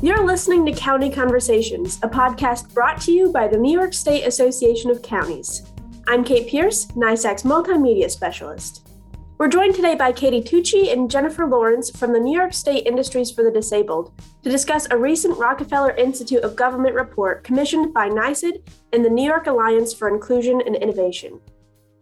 You're listening to County Conversations, a podcast brought to you by the New York State Association of Counties. I'm Kate Pierce, NYSAC's multimedia specialist. We're joined today by Katie Tucci and Jennifer Lawrence from the New York State Industries for the Disabled to discuss a recent Rockefeller Institute of Government report commissioned by NYSID and the New York Alliance for Inclusion and Innovation.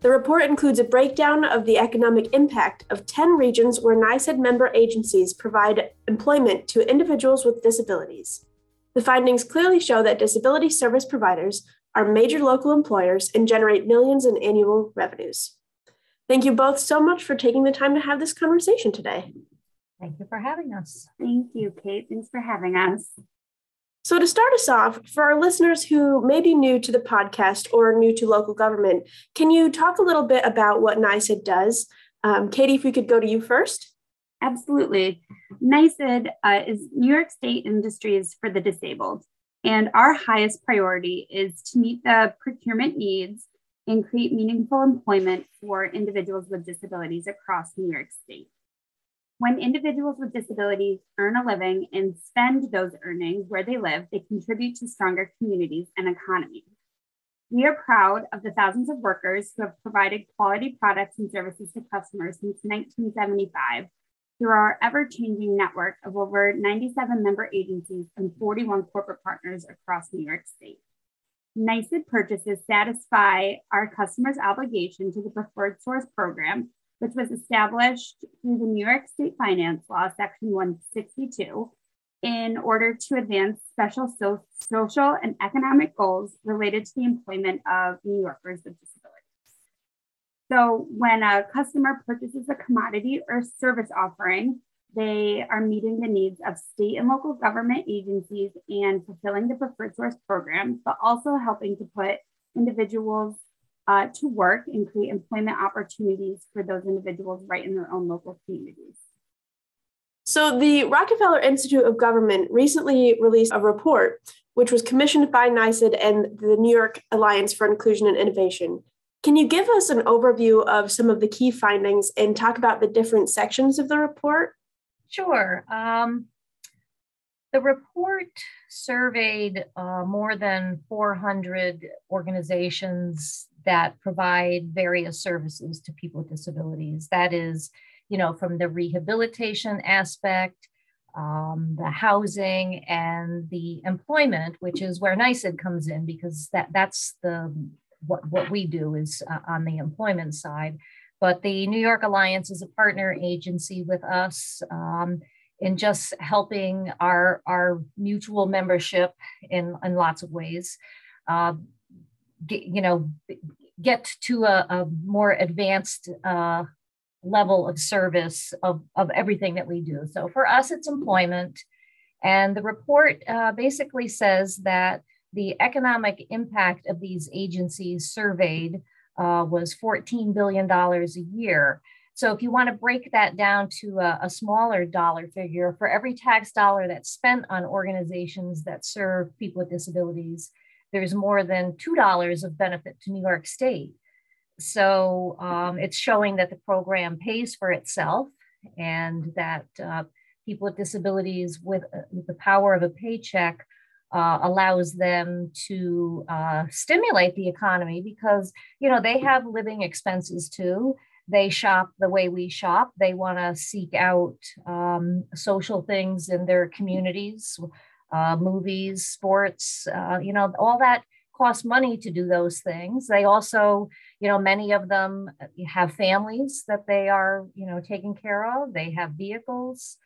The report includes a breakdown of the economic impact of 10 regions where NYSID member agencies provide employment to individuals with disabilities. The findings clearly show that disability service providers are major local employers and generate millions in annual revenues. Thank you both so much for taking the time to have this conversation today. Thank you for having us. Thank you, Kate. Thanks for having us. So, to start us off, for our listeners who may be new to the podcast or new to local government, can you talk a little bit about what NYSID does? Um, Katie, if we could go to you first. Absolutely. NYSID uh, is New York State Industries for the Disabled. And our highest priority is to meet the procurement needs and create meaningful employment for individuals with disabilities across New York State. When individuals with disabilities earn a living and spend those earnings where they live, they contribute to stronger communities and economies. We are proud of the thousands of workers who have provided quality products and services to customers since 1975 through our ever changing network of over 97 member agencies and 41 corporate partners across New York State. NYSID purchases satisfy our customers' obligation to the Preferred Source Program which was established through the New York State Finance Law, Section 162, in order to advance special so- social and economic goals related to the employment of New Yorkers with disabilities. So, when a customer purchases a commodity or service offering, they are meeting the needs of state and local government agencies and fulfilling the preferred source program, but also helping to put individuals uh, to work and create employment opportunities for those individuals right in their own local communities. So, the Rockefeller Institute of Government recently released a report which was commissioned by NYSID and the New York Alliance for Inclusion and Innovation. Can you give us an overview of some of the key findings and talk about the different sections of the report? Sure. Um, the report surveyed uh, more than 400 organizations that provide various services to people with disabilities. That is, you know, from the rehabilitation aspect, um, the housing, and the employment, which is where NYSID comes in because that that's the what what we do is uh, on the employment side. But the New York Alliance is a partner agency with us. Um, in just helping our our mutual membership in in lots of ways uh, get, you know, get to a, a more advanced uh, level of service of, of everything that we do. So for us, it's employment. And the report uh, basically says that the economic impact of these agencies surveyed uh, was $14 billion a year. So if you want to break that down to a, a, smaller dollar figure, for every tax dollar that's spent on organizations that serve people with disabilities, there's more than $2 of benefit to New York State. So um, it's showing that the program pays for itself and that uh, people with disabilities with, uh, with, the power of a paycheck uh, allows them to uh, stimulate the economy because you know they have living expenses too. They shop the way we shop. They want to seek out um, social things in their communities uh, movies, sports, uh, you know, all that costs money to do those things. They also, you know, many of them have families that they are, you know, taking care of. They have vehicles.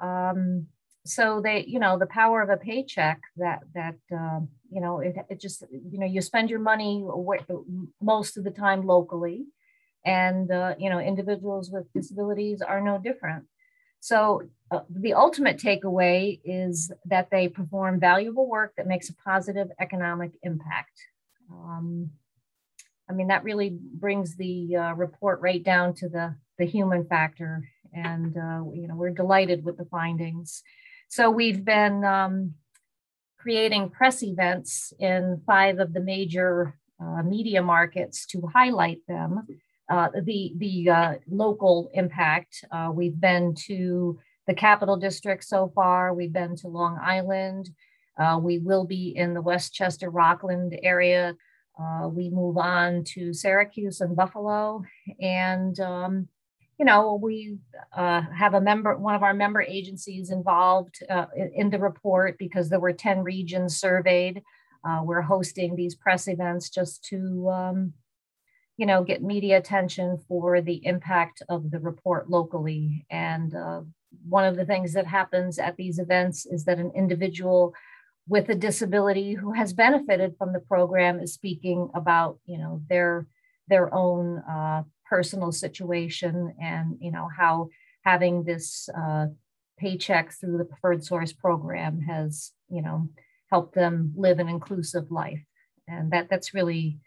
Um, so they, you know, the power of a paycheck that, that, uh, you know, it, it just, you know, you spend your money most of the time locally and, uh, you know, individuals with disabilities are no different. So uh, the ultimate takeaway is that they perform valuable work that makes a positive economic impact. Um, I mean, that really brings the uh, report right down to the, the human factor. And, uh, you know, we're delighted with the findings. So we've been um, creating press events in five of the major uh, media markets to highlight them uh, the the local impact. We've been to the Capital District so far. We've been to Long Island. Uh, we will be in the Westchester Rockland area. Uh, we move on to Syracuse and Buffalo. And, um, you know, we uh, have a member, one of our member agencies involved uh, in the report because there were 10 regions surveyed. Uh, we're hosting these press events just to, um, you know, get media attention for the impact of the report locally. And uh, one of the things that happens at these events is that an individual with a disability who has benefited from the program is speaking about, you know, their their own uh, personal situation and you know how having this uh, paycheck through the preferred source program has you know helped them live an inclusive life. And that that's really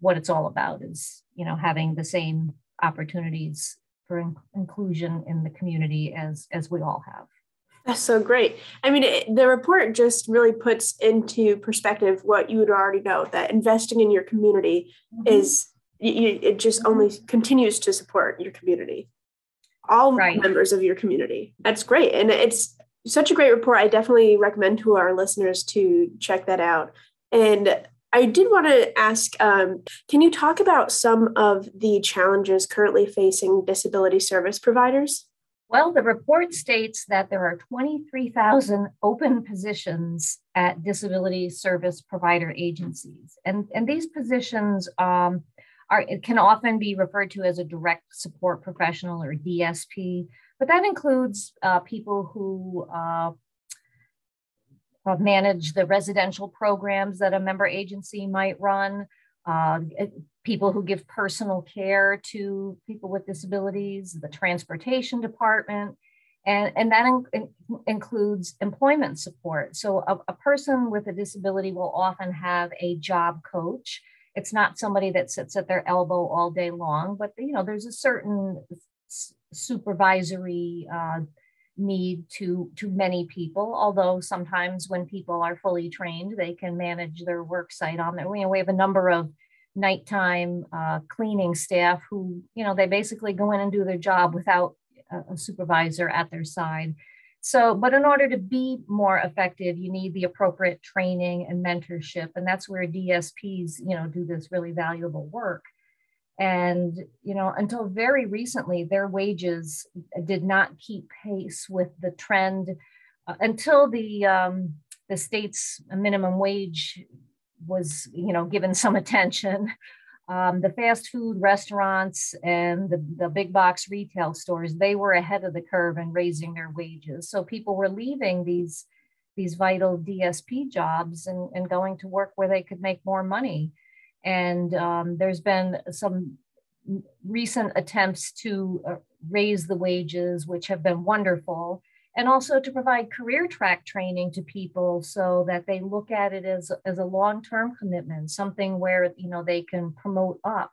what it's all about is you know having the same opportunities for in- inclusion in the community as as we all have. That's so great. I mean it, the report just really puts into perspective what you would already know that investing in your community mm-hmm. is you, it just only continues to support your community. All right. members of your community. That's great. And it's such a great report. I definitely recommend to our listeners to check that out. And I did want to ask um, can you talk about some of the challenges currently facing disability service providers? Well, the report states that there are 23,000 open positions at disability service provider agencies. And, and these positions um, are, it can often be referred to as a direct support professional or DSP, but that includes uh, people who uh, manage the residential programs that a member agency might run, uh, people who give personal care to people with disabilities, the transportation department, and, and that in, includes employment support. So a, a person with a disability will often have a job coach. It's not somebody that sits at their elbow all day long, but you know there's a certain supervisory uh, need to to many people although sometimes when people are fully trained they can manage their work site on their we, we have a number of nighttime uh, cleaning staff who you know they basically go in and do their job without a, a supervisor at their side. So but in order to be more effective you need the appropriate training and mentorship and that's where dsps you know do this really valuable work and, you know, until very recently, their wages did not keep pace with the trend uh, until the, um, the state's minimum wage was, you know, given some attention. Um, the fast food restaurants and the, the big box retail stores, they were ahead of the curve in raising their wages. So people were leaving these, these vital DSP jobs and, and going to work where they could make more money. And um, there's been some recent attempts to uh, raise the wages, which have been wonderful, and also to provide career track training to people so that they look at it as, as a long-term commitment, something where you know they can promote up.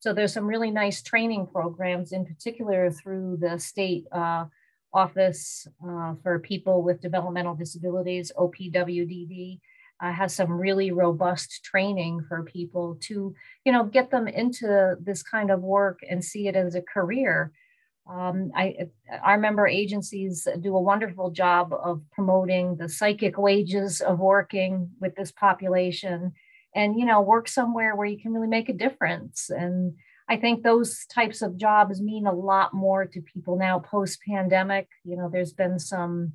So there's some really nice training programs, in particular through the state uh, office uh, for people with developmental disabilities, OPWDD, uh, has some really robust training for people to, you know, get them into this kind of work and see it as a career. Um, I, I remember agencies do a wonderful job of promoting the psychic wages of working with this population and, you know, work somewhere where you can really make a difference. And I think those types of jobs mean a lot more to people now post pandemic. You know, there's been some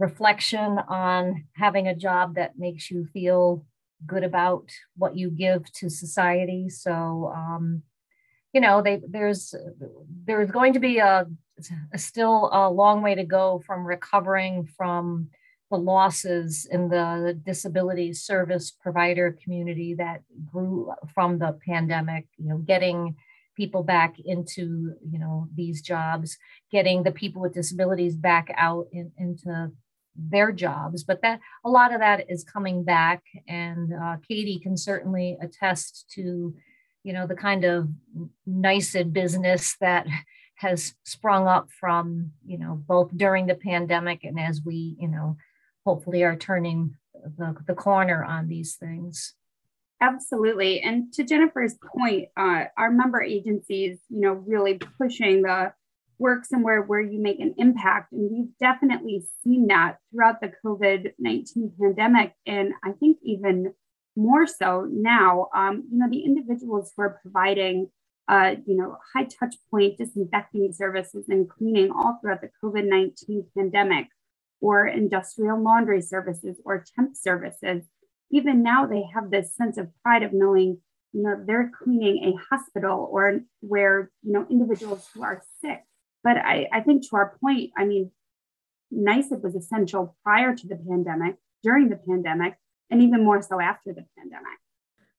reflection on having a job that makes you feel good about what you give to society. So, um, you know, they, there's there's going to be a, a, still a long way to go from recovering from the losses in the disability service provider community that grew from the pandemic. You know, getting people back into you know these jobs, getting the people with disabilities back out in, into their jobs but that a lot of that is coming back and uh, katie can certainly attest to you know the kind of nice business that has sprung up from you know both during the pandemic and as we you know hopefully are turning the, the corner on these things. Absolutely. And to jennifer's point uh, our member agencies you know really pushing the work somewhere where you make an impact. And we've definitely seen that throughout the COVID 19 pandemic. And I think even more so now, um, you know, the individuals who are providing, uh, you know, high touch point disinfecting services and cleaning all throughout the COVID 19 pandemic, or industrial laundry services or temp services, even now they have this sense of pride of knowing, you know, they're cleaning a hospital or where, you know, individuals who are sick. But I, I think to our point, I mean, NYSID was essential prior to the pandemic, during the pandemic, and even more so after the pandemic.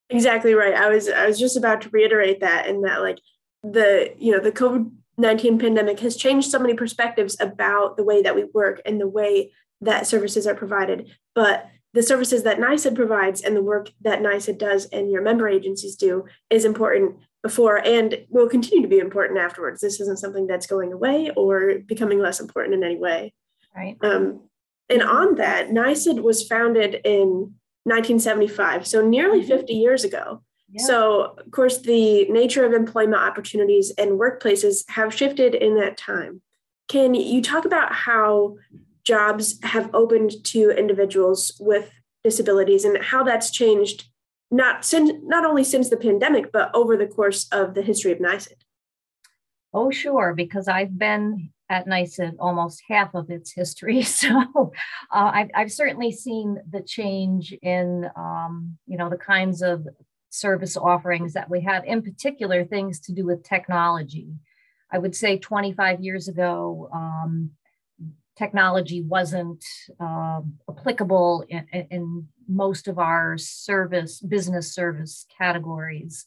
Exactly right. I was I was just about to reiterate that and that like the you know the COVID 19 pandemic has changed so many perspectives about the way that we work and the way that services are provided. But the services that NYSID provides and the work that NYSID does and your member agencies do is important before and will continue to be important afterwards. This isn't something that's going away or becoming less important in any way. Right. Um, and on that, NYSID was founded in 1975, so nearly mm-hmm. 50 years ago. Yeah. So, of course, the nature of employment opportunities and workplaces have shifted in that time. Can you talk about how jobs have opened to individuals with disabilities and how that's changed not since not only since the pandemic but over the course of the history of NYSID? Oh, sure, because I've been at NYSID almost half of its history. So uh, I've, I've, certainly seen the change in, um, you know, the kinds of service offerings that we have, in particular, things to do with technology. I would say 25 years ago, um, technology wasn't uh, applicable in, in, most of our service, business service categories.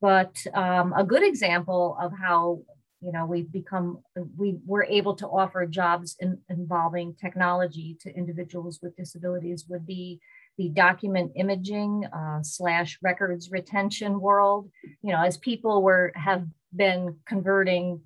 But um, a good example of how you know we've become we were able to offer jobs in, involving technology to individuals with disabilities would be the document imaging uh, slash records retention world you know as people were have been converting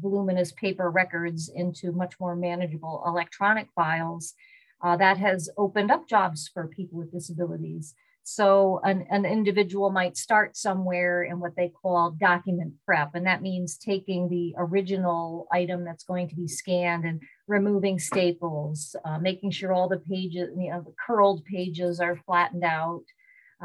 voluminous paper records into much more manageable electronic files uh, that has opened up jobs for people with disabilities so an, an individual might start somewhere in what they call document prep, and that means taking the original item that's going to be scanned and removing staples, uh, making sure all the pages, you know, the curled pages are flattened out,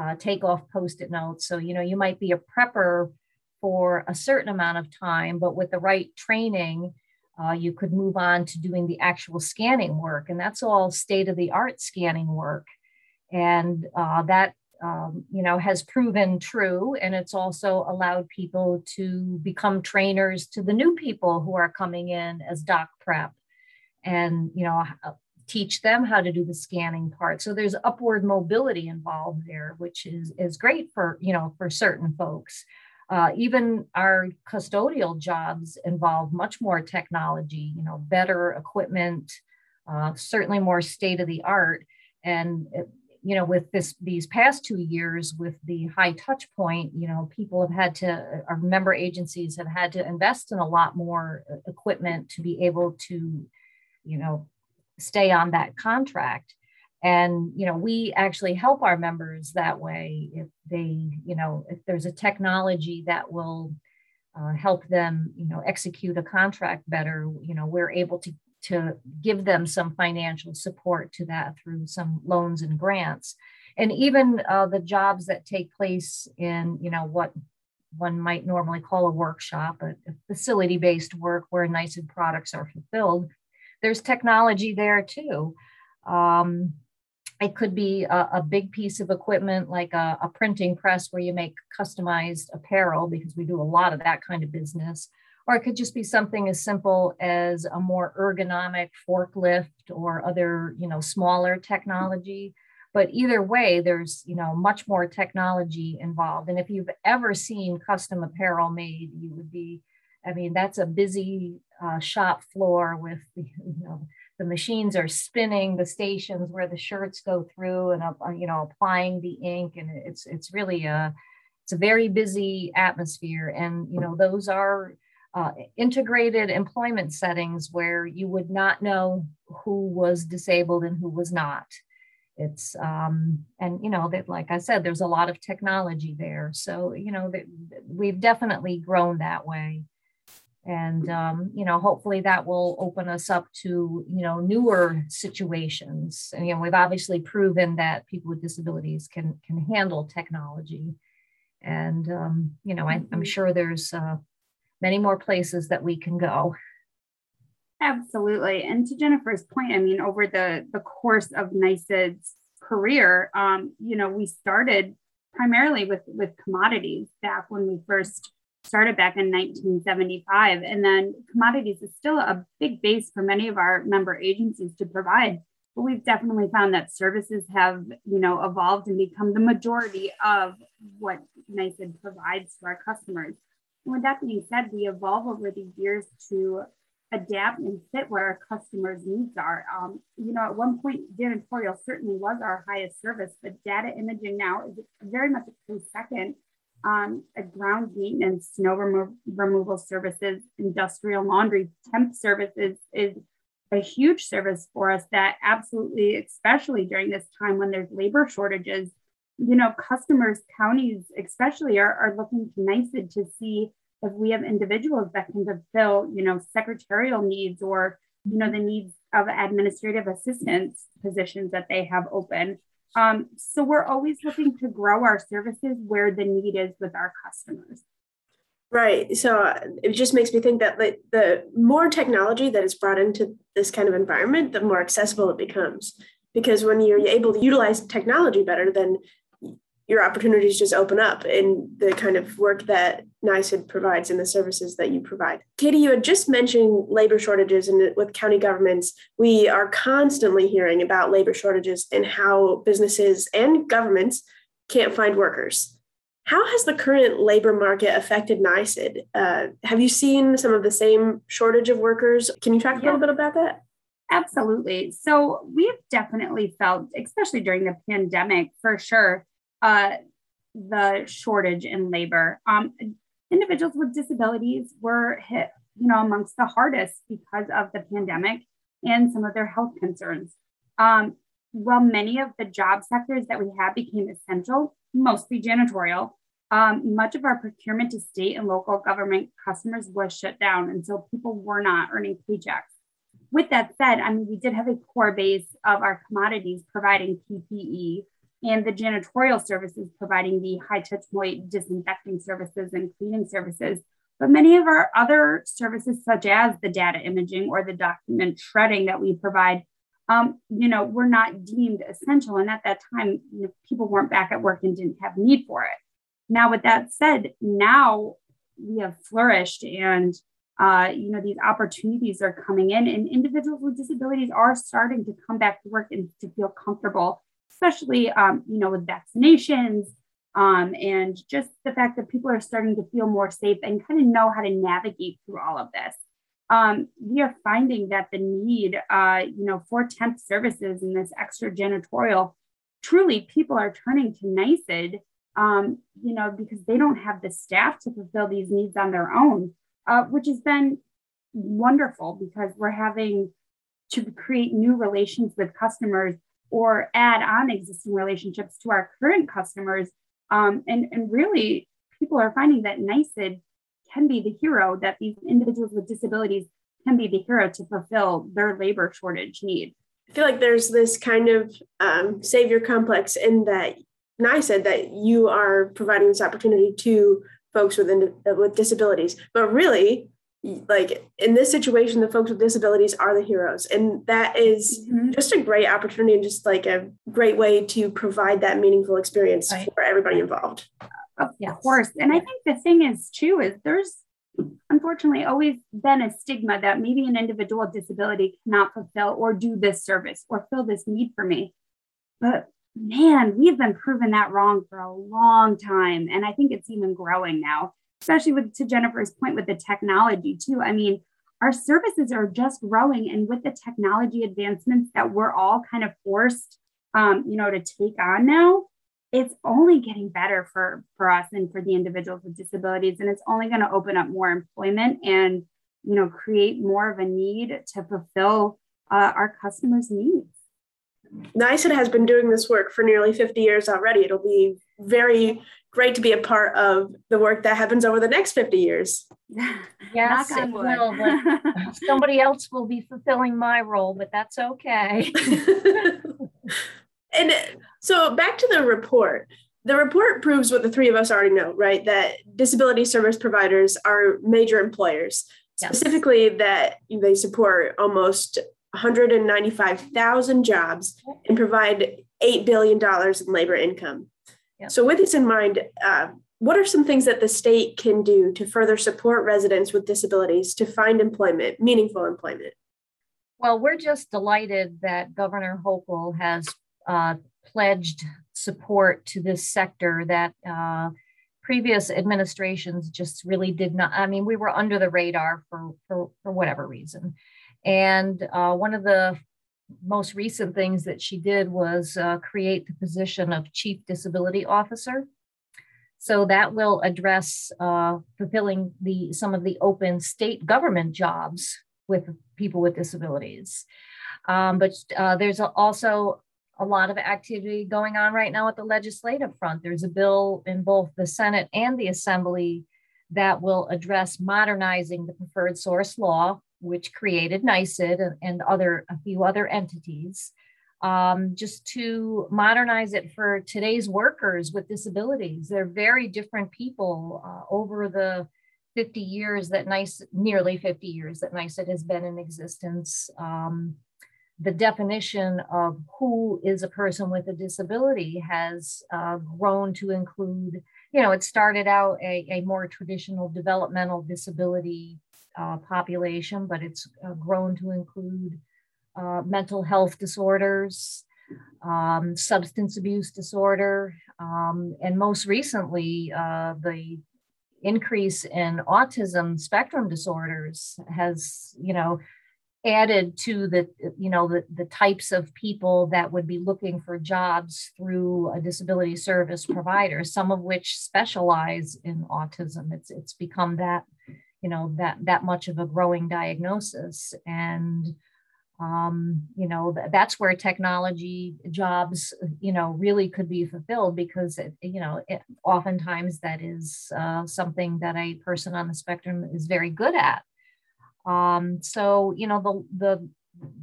uh, take off post-it notes. So, you know, you might be a prepper for a certain amount of time, but with the right training, uh, you could move on to doing the actual scanning work. And that's all state of the art scanning work and uh, that um, you know has proven true and it's also allowed people to become trainers to the new people who are coming in as doc prep and you know teach them how to do the scanning part so there's upward mobility involved there which is is great for you know for certain folks uh, even our custodial jobs involve much more technology you know better equipment uh, certainly more state of the art and you know, with this these past two years with the high touch point, you know, people have had to, our member agencies have had to invest in a lot more equipment to be able to, you know, stay on that contract. And, you know, we actually help our members that way if they, you know, if there's a technology that will uh, help them, you know, execute a contract better, you know, we're able to to give them some financial support to that through some loans and grants. And even uh, the jobs that take place in you know what one might normally call a workshop a, a facility based work where NYSID products are fulfilled there's technology there too. Um, it could be a, a, big piece of equipment like a, a printing press where you make customized apparel because we do a lot of that kind of business. Or it could just be something as simple as a more ergonomic forklift or other you know smaller technology. But either way there's you know much more technology involved. And if you've ever seen custom apparel made you would be i mean that's a busy uh, shop floor with you know the machines are spinning the stations where the shirts go through and uh, you know applying the ink and it's it's really a it's a very busy atmosphere and you know those are uh, integrated employment settings where you would not know who was disabled and who was not. It's um, and you know that like I said, there's a lot of technology there. So you know that we've definitely grown that way. And um, you know hopefully that will open us up to you know newer situations. And you know we've obviously proven that people with disabilities can can handle technology. And um, you know I, am mm-hmm. sure there's uh, many more places that we can go. Absolutely. And to jennifer's point i mean over the the course of NYSID's career um, you know we started primarily with with commodities back when we first started back in 1975. And then commodities is still a big base for many of our member agencies to provide. But we've definitely found that services have, you know, evolved and become the majority of what NYSID provides to our customers. And with that being said, we evolve over the years to adapt and fit what our customers' needs are. Um, you know, at one point, janitorial certainly was our highest service, but data imaging now is very much a close second um, ground maintenance, snow remo- removal services, industrial laundry, temp services is a huge service for us that absolutely, especially during this time when there's labor shortages, you know, customers, counties especially are, are looking to NYSID to see if we have individuals that can fulfill, you know, secretarial needs or, you know, the needs of administrative assistance positions that they have open. Um, so we're always looking to grow our services where the need is with our customers. Right. So uh, it just makes me think that like, the more technology that is brought into this kind of environment, the more accessible it becomes. Because when you're able to utilize technology better, then your opportunities just open up in the kind of work that NYSID provides and the services that you provide. Katie, you had just mentioned labor shortages and with county governments, we are constantly hearing about labor shortages and how businesses and governments can't find workers. How has the current labor market affected NYSID? Uh, have you seen some of the same shortage of workers? Can you talk a little bit about that? Absolutely. So we've definitely felt, especially during the pandemic, for sure, uh, the shortage in labor. Um, individuals with disabilities were hit, you know, amongst the hardest because of the pandemic and some of their health concerns. Um, while many of the job sectors that we had became essential, mostly janitorial, um, much of our procurement to state and local government customers was shut down. And so people were not earning paychecks. With that said, I mean, we did have a core base of our commodities providing PPE, and the janitorial services providing the high touch point disinfecting services and cleaning services. But many of our other services, such as the data imaging or the document shredding that we provide, um, you know, were not deemed essential. And at that time, you know, people weren't back at work and didn't have need for it. Now, with that said, now we have flourished and uh, you know these opportunities are coming in and individuals with disabilities are starting to come back to work and to feel comfortable especially um, you know with vaccinations um, and just the fact that people are starting to feel more safe and kind of know how to navigate through all of this. Um, we are finding that the need, uh, you know, for temp services and this extra janitorial, truly people are turning to NYSID, um, you know, because they don't have the staff to fulfill these needs on their own, uh, which has been wonderful because we're having to create new relations with customers or add on existing relationships to our current customers. Um, and, and really, people are finding that NYSID can be the hero, that these individuals with disabilities can be the hero to fulfill their labor shortage need. I feel like there's this kind of um, savior complex in that NYSID that you are providing this opportunity to folks with, with disabilities, but really like in this situation the folks with disabilities are the heroes and that is mm-hmm. just a great opportunity and just like a great way to provide that meaningful experience right. for everybody involved of yes. course and i think the thing is too is there's unfortunately always been a stigma that maybe an individual with disability cannot fulfill or do this service or fill this need for me but man we've been proven that wrong for a long time and i think it's even growing now especially with to Jennifer's point with the technology too. I mean, our services are just growing, and with the technology advancements that we're all kind of forced, um, you know, to take on now, it's only getting better for for us and for the individuals with disabilities, and it's only going to open up more employment and you know create more of a need to fulfill uh, our customers' needs. NYSID has been doing this work for nearly 50 years already. It'll be very great to be a part of the work that happens over the next 50 years. Yes, it will. somebody else will be fulfilling my role, but that's okay. and so back to the report. The report proves what the three of us already know, right? That disability service providers are major employers, yes. specifically that they support almost 195,000 jobs and provide $8 billion in labor income. So, with this in mind, uh, what are some things that the state can do to further support residents with disabilities to find employment, meaningful employment? Well, we're just delighted that Governor Hochul has uh, pledged support to this sector that uh, previous administrations just really did not. I mean, we were under the radar for, for, for whatever reason. And uh, one of the most recent things that she did was uh, create the position of Chief Disability Officer. So that will address uh, fulfilling the some of the open state government jobs with people with disabilities. Um, but uh, there's also a lot of activity going on right now at the legislative front. There's a bill in both the Senate and the Assembly that will address modernizing the preferred source law, which created NYSID and, other a few other entities, um, just to modernize it for today's workers with disabilities. They're very different people uh, over the 50 years that NICE, nearly 50 years that NYSID has been in existence. Um, the definition of who is a person with a disability has uh, grown to include, you know, it started out a, a more traditional developmental disability uh, population, but it's uh, grown to include uh, mental health disorders, um, substance abuse disorder, um, and most recently, uh, the increase in autism spectrum disorders has, you know, added to the you know the, the types of people that would be looking for jobs through a disability service provider some of which specialize in autism. It's it's become that you know that that much of a growing diagnosis and um, you know th- that's where technology jobs you know really could be fulfilled because it, you know it, oftentimes that is uh, something that a person on the spectrum is very good at um, so, you know, the, the,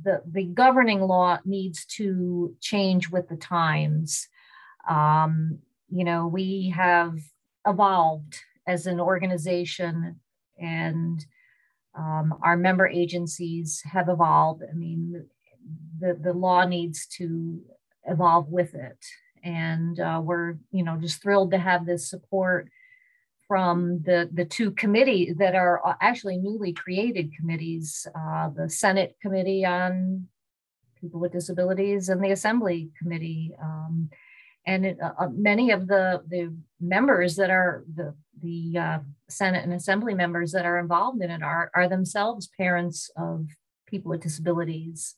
the, the governing law needs to change with the times. Um, you know, we have evolved as an organization and um, our member agencies have evolved. I mean, the, the law needs to evolve with it. And uh, we're, you know, just thrilled to have this support from the, the two committees that are uh, actually newly created committees uh, the Senate Committee on People with Disabilities and the Assembly Committee. Um, and it, uh, uh many of the, the members that are the, the uh, Senate and Assembly members that are involved in it are, are themselves parents of people with disabilities.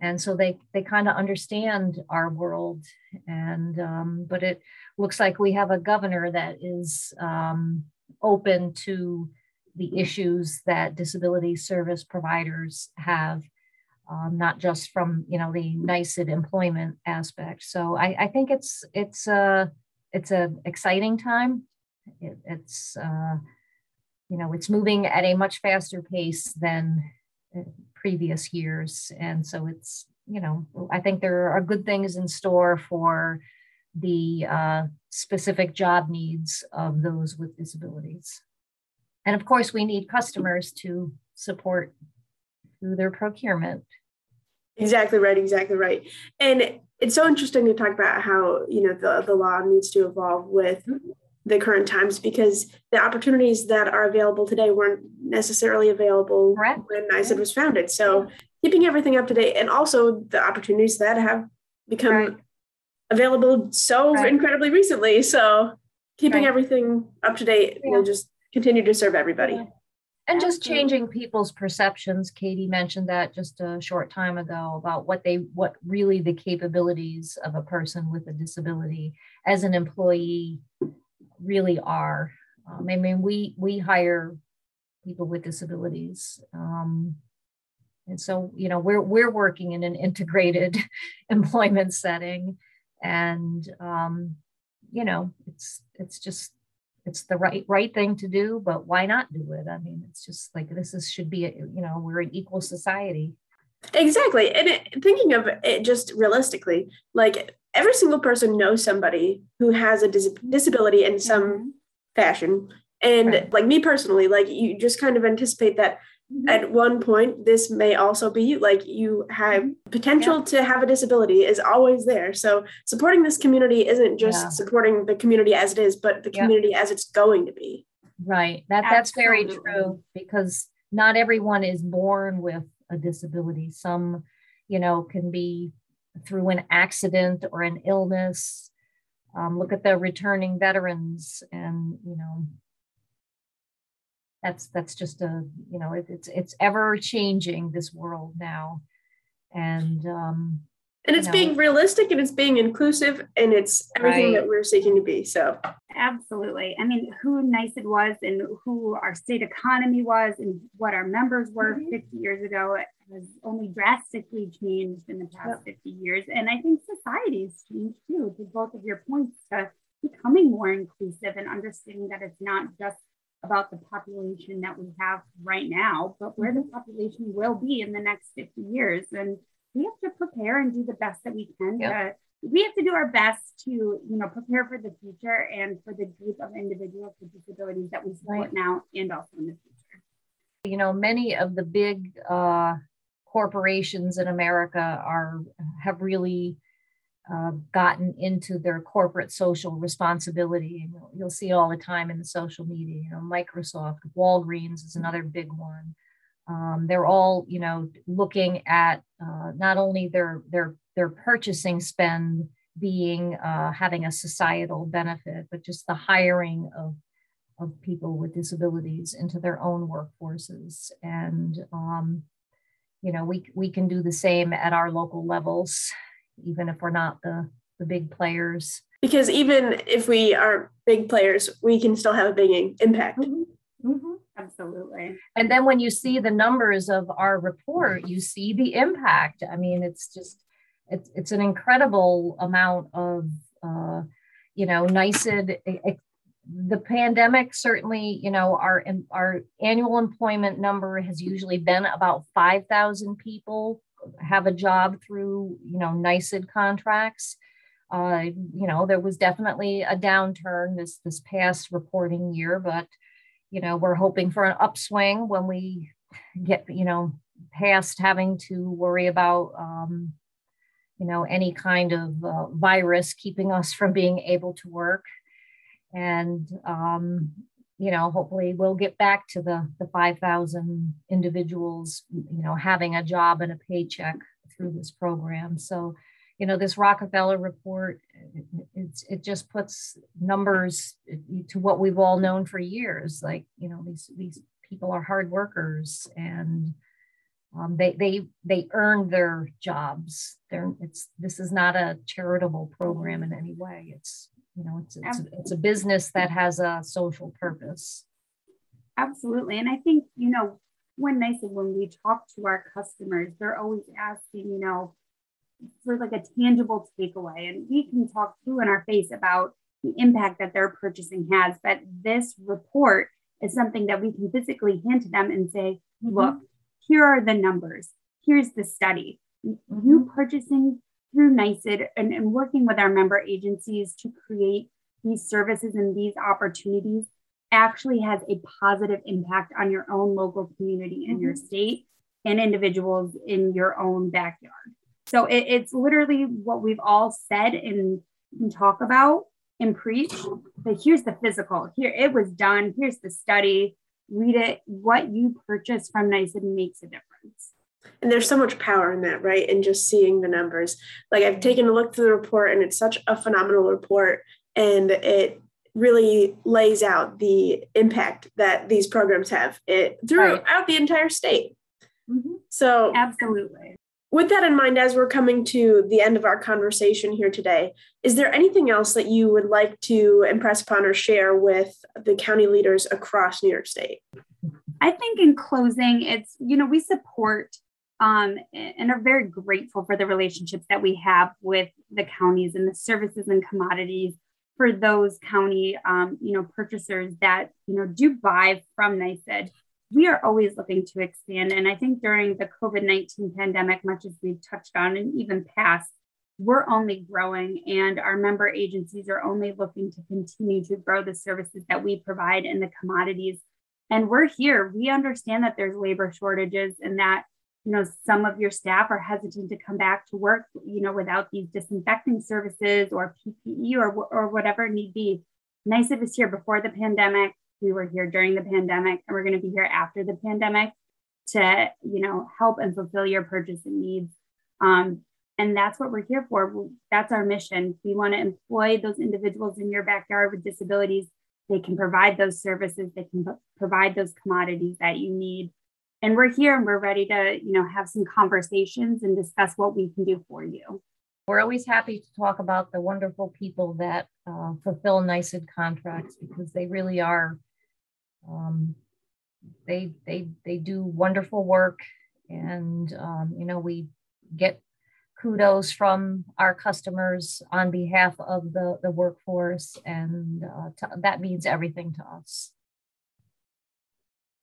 And so they they kind of understand our world. And um, but it looks like we have a governor that is um, open to the issues that disability service providers have um, not just from you know the NYSID employment aspect so i, I think it's it's a it's an exciting time it, it's uh, you know it's moving at a much faster pace than previous years. And so it's, you know, I think there are good things in store for the uh, specific job needs of those with disabilities. And of course, we need customers to support through their procurement. Exactly right, exactly right. And it's so interesting to talk about how, you know, the, the law needs to evolve with mm-hmm the current times because the opportunities that are available today weren't necessarily available Correct. when NYSID was founded. So keeping everything up to date and also the opportunities that have become right. available so right. incredibly recently. So keeping right. everything up to date yeah. will just continue to serve everybody. Yeah. And just changing people's perceptions. Katie mentioned that just a short time ago about what they what really the capabilities of a person with a disability as an employee really are. Um, I mean, we we hire people with disabilities, um, and so you know we're we're working in an integrated employment setting, and um, you know, it's it's just it's the right right thing to do, but why not do it? I mean, it's just like this is should be a, you know we're an equal society. Exactly, and it, thinking of it just realistically, like every single person knows somebody who has a dis- disability in some mm-hmm. fashion, and right. like me personally, like you just kind of anticipate that. At one point this may also be you like you have mm-hmm. potential yeah. to have a disability is always there so supporting this community isn't just yeah. supporting the community as it is but the community yeah. as it's going to be right that that's very true because not everyone is born with a disability some you know can be through an accident or an illness um, look at the returning veterans and you know that's that's just a you know it, it's it's ever changing this world now and um and it's you know, being realistic and it's being inclusive and it's everything right. that we're seeking to be so absolutely i mean who NYSID was and who our state economy was and what our members were mm-hmm. 50 years ago has only drastically changed in the past yep. 50 years and i think society's changed too to both of your points to becoming more inclusive and understanding that it's not just about the population that we have right now, but where the mm-hmm. population will be in the next 50 years. And we have to prepare and do the best that we can. Yep. To, we have to do our best to, you know, prepare for the future and for the group of individuals with disabilities that we support right. now and also in the future. You know, many of the big uh, corporations in America are have really uh, gotten into their corporate social responsibility. You'll see all the time in the social media, you know, Microsoft, Walgreens is another big one. Um, they're all, you know, looking at uh, not only their their their purchasing spend being uh, having a societal benefit, but just the hiring of of people with disabilities into their own workforces. And um, you know, we we can do the same at our local levels even if we're not the the big players. Because even if we are big players, we can still have a big impact. Mm-hmm. Mm-hmm. Absolutely. And then when you see the numbers of our report, you see the impact. I mean, it's just it's it's an incredible amount of uh, you know NYSID. The pandemic certainly, you know, our our annual employment number has usually been about five thousand people have a job through, you know, NYSID contracts. Uh, you know, there was definitely a downturn this this past reporting year, but you know, we're hoping for an upswing when we get, you know, past having to worry about, um, you know, any kind of uh, virus keeping us from being able to work. And um, you know, hopefully we'll get back to the, the 5,000 individuals, you know, having a job and a paycheck through this program. So, you know, this Rockefeller report, it, it just puts numbers to what we've all known for years. Like, you know, these, these people are hard workers and um, they, they, they earn their jobs. They're, it's, this is not a charitable program in any way. It's, you know it's it's, it's a business that has a social purpose absolutely and i think you know when they said when we talk to our customers they're always asking you know for like a tangible takeaway and we can talk through in our face about the impact that their purchasing has but this report is something that we can physically hand to them and say mm-hmm. look here are the numbers here's the study mm-hmm. you purchasing through NYSID and, and working with our member agencies to create these services and these opportunities actually has a positive impact on your own local community and mm-hmm. your state and individuals in your own backyard. So it, it's literally what we've all said and, and talk about and preach. But here's the physical. Here it was done. Here's the study. Read it. What you purchase from NYSID makes a difference and there's so much power in that right? And just seeing the numbers. Like i've taken a look through the report and it's such a phenomenal report. And it really lays out the impact that these programs have it throughout right. the entire state. Mm-hmm. so absolutely. with that in mind as we're coming to the end of our conversation here today is there anything else that you would like to impress upon or share with the county leaders across new york state? I think in closing it's you know we support um, and are very grateful for the relationships that we have with the counties and the services and commodities for those county, um, you know, purchasers that, you know, do buy from NYSID, we are always looking to expand. And I think during the COVID 19 pandemic, much as we've touched on and even past, we're only growing and our member agencies are only looking to continue to grow the services that we provide and the commodities. And we're here. We understand that there's labor shortages and that you know some of your staff are hesitant to come back to work you know without these disinfecting services or ppe or, or whatever need be. NYSID was here before the pandemic. We were here during the pandemic and we're going to be here after the pandemic to you know help and fulfill your purchasing needs. Um, and that's what we're here for. That's our mission. We want to employ those individuals in your backyard with disabilities. They can provide those services. They can provide those commodities that you need and we're here and we're ready to you know have some conversations and discuss what we can do for you. We're always happy to talk about the wonderful people that uh, fulfill NYSID contracts because they really are um, they they they do wonderful work and um, you know we get kudos from our customers on behalf of the, the workforce and uh, that means everything to us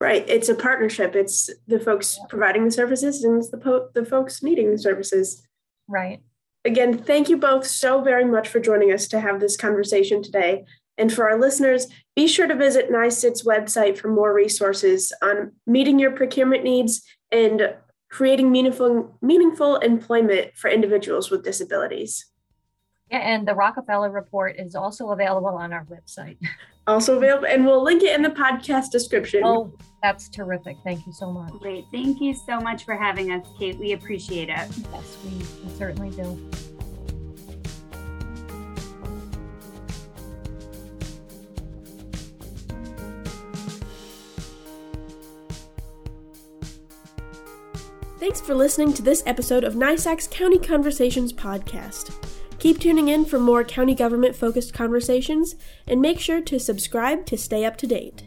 Right. It's a partnership. It's the folks providing the services and it's the po- the folks needing the services. Right. Again, thank you both so very much for joining us to have this conversation today. And for our listeners, be sure to visit NYSID's website for more resources on meeting your procurement needs and creating meaningful meaningful employment for individuals with disabilities. Yeah, and the Rockefeller report is also available on our website. Also available, and we'll link it in the podcast description. Oh, that's terrific. Thank you so much. Great. Thank you so much for having us, Kate. We appreciate it. Yes, we, we certainly do. Thanks for listening to this episode of NYSAC's County Conversations podcast. Keep tuning in for more county government focused conversations and make sure to subscribe to stay up to date.